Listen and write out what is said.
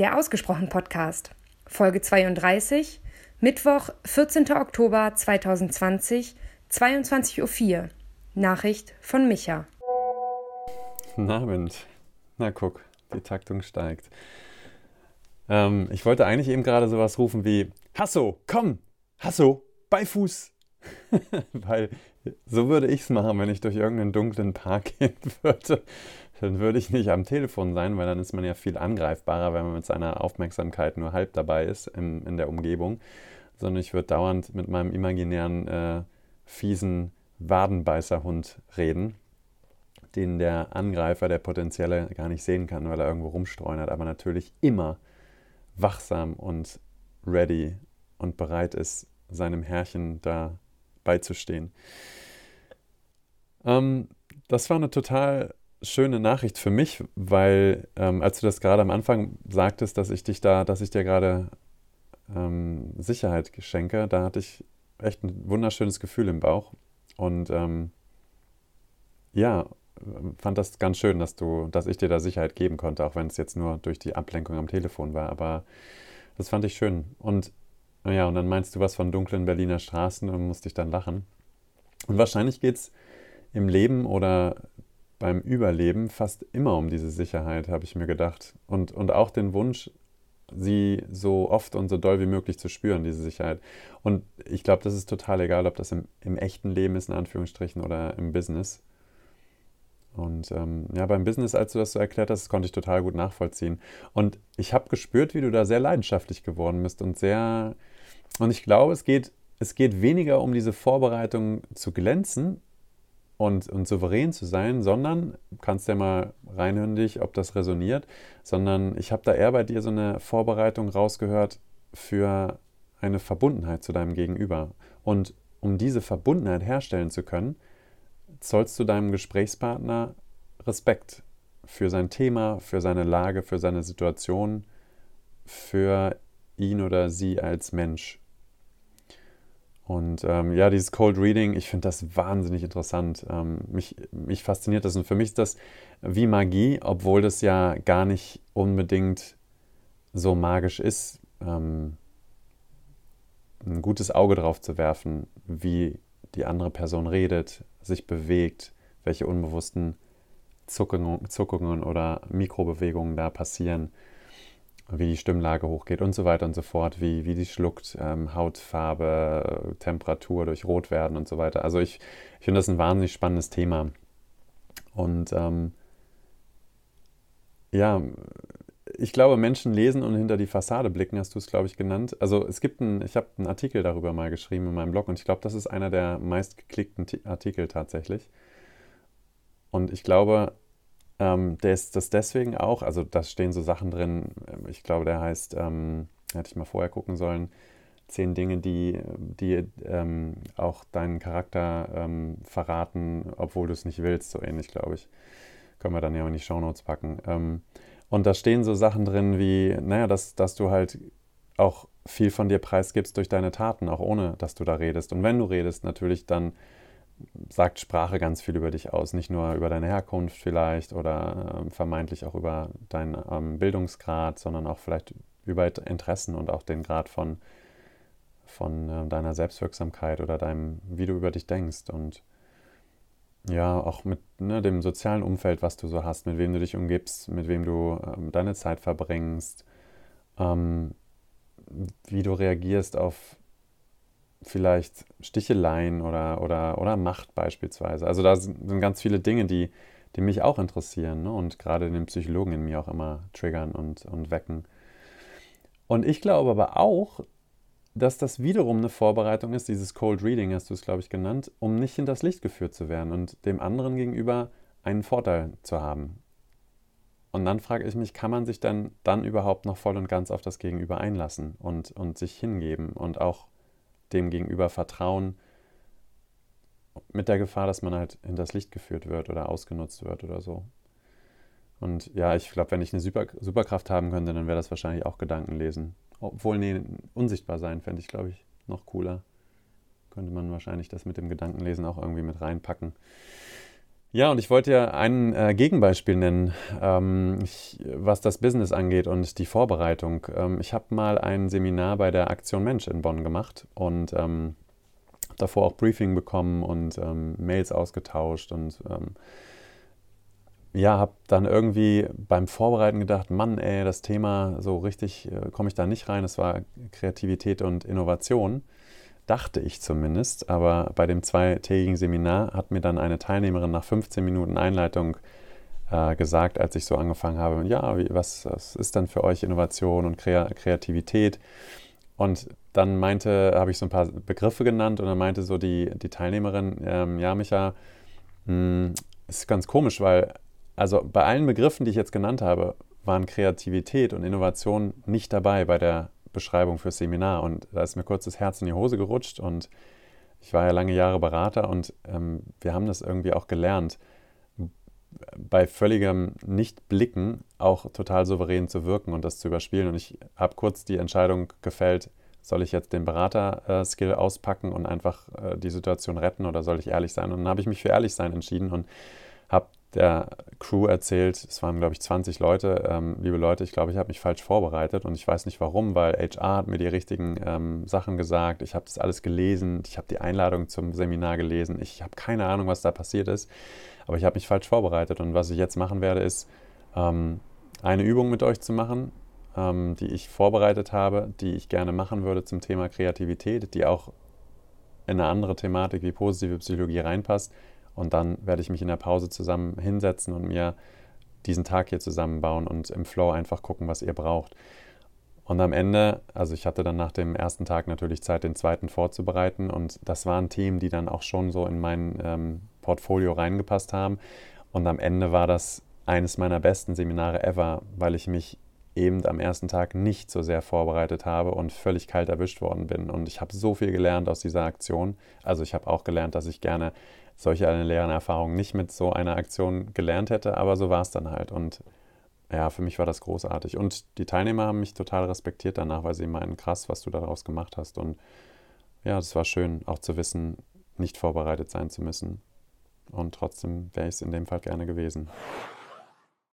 Der Ausgesprochen Podcast, Folge 32, Mittwoch, 14. Oktober 2020, 22.04 Uhr. Nachricht von Micha. Guten Abend. Na guck, die Taktung steigt. Ähm, ich wollte eigentlich eben gerade sowas rufen wie Hasso, komm, Hasso, Beifuß. Weil so würde ich es machen, wenn ich durch irgendeinen dunklen Park gehen würde dann würde ich nicht am Telefon sein, weil dann ist man ja viel angreifbarer, wenn man mit seiner Aufmerksamkeit nur halb dabei ist in, in der Umgebung, sondern ich würde dauernd mit meinem imaginären, äh, fiesen Wadenbeißerhund reden, den der Angreifer, der potenzielle, gar nicht sehen kann, weil er irgendwo rumstreunert, aber natürlich immer wachsam und ready und bereit ist, seinem Herrchen da beizustehen. Ähm, das war eine total schöne Nachricht für mich, weil ähm, als du das gerade am Anfang sagtest, dass ich dich da, dass ich dir gerade ähm, Sicherheit schenke, da hatte ich echt ein wunderschönes Gefühl im Bauch und ähm, ja, fand das ganz schön, dass du, dass ich dir da Sicherheit geben konnte, auch wenn es jetzt nur durch die Ablenkung am Telefon war. Aber das fand ich schön. Und ja, und dann meinst du was von dunklen Berliner Straßen und musst dich dann lachen. Und wahrscheinlich geht es im Leben oder beim Überleben fast immer um diese Sicherheit, habe ich mir gedacht. Und, und auch den Wunsch, sie so oft und so doll wie möglich zu spüren, diese Sicherheit. Und ich glaube, das ist total egal, ob das im, im echten Leben ist, in Anführungsstrichen, oder im Business. Und ähm, ja, beim Business, als du das so erklärt hast, konnte ich total gut nachvollziehen. Und ich habe gespürt, wie du da sehr leidenschaftlich geworden bist und sehr. Und ich glaube, es geht, es geht weniger um diese Vorbereitung zu glänzen, und, und souverän zu sein, sondern, kannst ja mal reinhören dich, ob das resoniert, sondern ich habe da eher bei dir so eine Vorbereitung rausgehört für eine Verbundenheit zu deinem Gegenüber. Und um diese Verbundenheit herstellen zu können, zollst du deinem Gesprächspartner Respekt für sein Thema, für seine Lage, für seine Situation, für ihn oder sie als Mensch. Und ähm, ja, dieses Cold Reading, ich finde das wahnsinnig interessant. Ähm, mich, mich fasziniert das. Und für mich ist das wie Magie, obwohl das ja gar nicht unbedingt so magisch ist, ähm, ein gutes Auge drauf zu werfen, wie die andere Person redet, sich bewegt, welche unbewussten Zuckungen, Zuckungen oder Mikrobewegungen da passieren wie die Stimmlage hochgeht und so weiter und so fort, wie, wie die schluckt, ähm, Hautfarbe, Temperatur durch Rot werden und so weiter. Also ich, ich finde das ein wahnsinnig spannendes Thema. Und ähm, ja, ich glaube, Menschen lesen und hinter die Fassade blicken, hast du es, glaube ich, genannt. Also es gibt einen, ich habe einen Artikel darüber mal geschrieben in meinem Blog und ich glaube, das ist einer der meistgeklickten Artikel tatsächlich. Und ich glaube, ähm, der ist das deswegen auch, also da stehen so Sachen drin, ähm, ich glaube, der heißt, ähm, hätte ich mal vorher gucken sollen, zehn Dinge, die, die ähm, auch deinen Charakter ähm, verraten, obwohl du es nicht willst, so ähnlich, glaube ich. Können wir dann ja auch in die Shownotes packen. Ähm, und da stehen so Sachen drin wie, naja, dass, dass du halt auch viel von dir preisgibst durch deine Taten, auch ohne dass du da redest. Und wenn du redest, natürlich dann sagt Sprache ganz viel über dich aus. Nicht nur über deine Herkunft vielleicht oder äh, vermeintlich auch über deinen ähm, Bildungsgrad, sondern auch vielleicht über Interessen und auch den Grad von, von äh, deiner Selbstwirksamkeit oder deinem, wie du über dich denkst. Und ja, auch mit ne, dem sozialen Umfeld, was du so hast, mit wem du dich umgibst, mit wem du ähm, deine Zeit verbringst, ähm, wie du reagierst auf vielleicht Sticheleien oder, oder, oder Macht beispielsweise. Also da sind ganz viele Dinge, die, die mich auch interessieren ne? und gerade den Psychologen in mir auch immer triggern und, und wecken. Und ich glaube aber auch, dass das wiederum eine Vorbereitung ist, dieses Cold Reading hast du es, glaube ich, genannt, um nicht in das Licht geführt zu werden und dem anderen gegenüber einen Vorteil zu haben. Und dann frage ich mich, kann man sich dann, dann überhaupt noch voll und ganz auf das Gegenüber einlassen und, und sich hingeben und auch dem Gegenüber vertrauen, mit der Gefahr, dass man halt in das Licht geführt wird oder ausgenutzt wird oder so. Und ja, ich glaube, wenn ich eine Super Superkraft haben könnte, dann wäre das wahrscheinlich auch Gedankenlesen. Obwohl, nee, unsichtbar sein fände ich, glaube ich, noch cooler. Könnte man wahrscheinlich das mit dem Gedankenlesen auch irgendwie mit reinpacken. Ja, und ich wollte ja ein äh, Gegenbeispiel nennen, ähm, ich, was das Business angeht und die Vorbereitung. Ähm, ich habe mal ein Seminar bei der Aktion Mensch in Bonn gemacht und ähm, davor auch Briefing bekommen und ähm, Mails ausgetauscht und ähm, ja, habe dann irgendwie beim Vorbereiten gedacht, Mann, ey, das Thema so richtig äh, komme ich da nicht rein. Es war Kreativität und Innovation dachte ich zumindest. Aber bei dem zweitägigen Seminar hat mir dann eine Teilnehmerin nach 15 Minuten Einleitung äh, gesagt, als ich so angefangen habe, ja, was, was, ist denn für euch Innovation und Kreativität? Und dann meinte, habe ich so ein paar Begriffe genannt und dann meinte so die, die Teilnehmerin, ähm, ja, Micha, mh, hm, ist ganz komisch, weil also bei allen Begriffen, die ich jetzt genannt habe, waren Kreativität und Innovation nicht dabei bei der Beschreibung fürs Seminar. Und da ist mir kurz das Herz in die Hose gerutscht und ich war ja lange Jahre Berater und ähm, wir haben das irgendwie auch gelernt, bei völligem Nicht-Blicken auch total souverän zu wirken und das zu überspielen. Und ich habe kurz die Entscheidung gefällt, soll ich jetzt den Berater-Skill auspacken und einfach äh, die Situation retten oder soll ich ehrlich sein? Und dann habe ich mich für ehrlich sein entschieden und habe der Crew erzählt, es waren glaube ich 20 Leute, ähm, liebe Leute, ich glaube, ich habe mich falsch vorbereitet und ich weiß nicht warum, weil HR hat mir die richtigen ähm, Sachen gesagt, ich habe das alles gelesen, ich habe die Einladung zum Seminar gelesen, ich habe keine Ahnung, was da passiert ist, aber ich habe mich falsch vorbereitet. Und was ich jetzt machen werde, ist ähm, eine Übung mit euch zu machen, ähm, die ich vorbereitet habe, die ich gerne machen würde zum Thema Kreativität, die auch in eine andere Thematik wie positive Psychologie reinpasst und dann werde ich mich in der Pause zusammen hinsetzen und mir diesen Tag hier zusammenbauen und im Flow einfach gucken, was ihr braucht. Und am Ende, also ich hatte dann nach dem ersten Tag natürlich Zeit, den zweiten vorzubereiten. Und das waren Themen, die dann auch schon so in mein ähm, Portfolio reingepasst haben. Und am Ende war das eines meiner besten Seminare ever, weil ich mich eben am ersten Tag nicht so sehr vorbereitet habe und völlig kalt erwischt worden bin. Und ich habe so viel gelernt aus dieser Aktion. Also ich habe auch gelernt, dass ich gerne solche eine leeren Erfahrungen nicht mit so einer Aktion gelernt hätte, aber so war es dann halt. Und ja, für mich war das großartig. Und die Teilnehmer haben mich total respektiert danach, weil sie meinen, krass, was du daraus gemacht hast. Und ja, es war schön, auch zu wissen, nicht vorbereitet sein zu müssen. Und trotzdem wäre ich es in dem Fall gerne gewesen.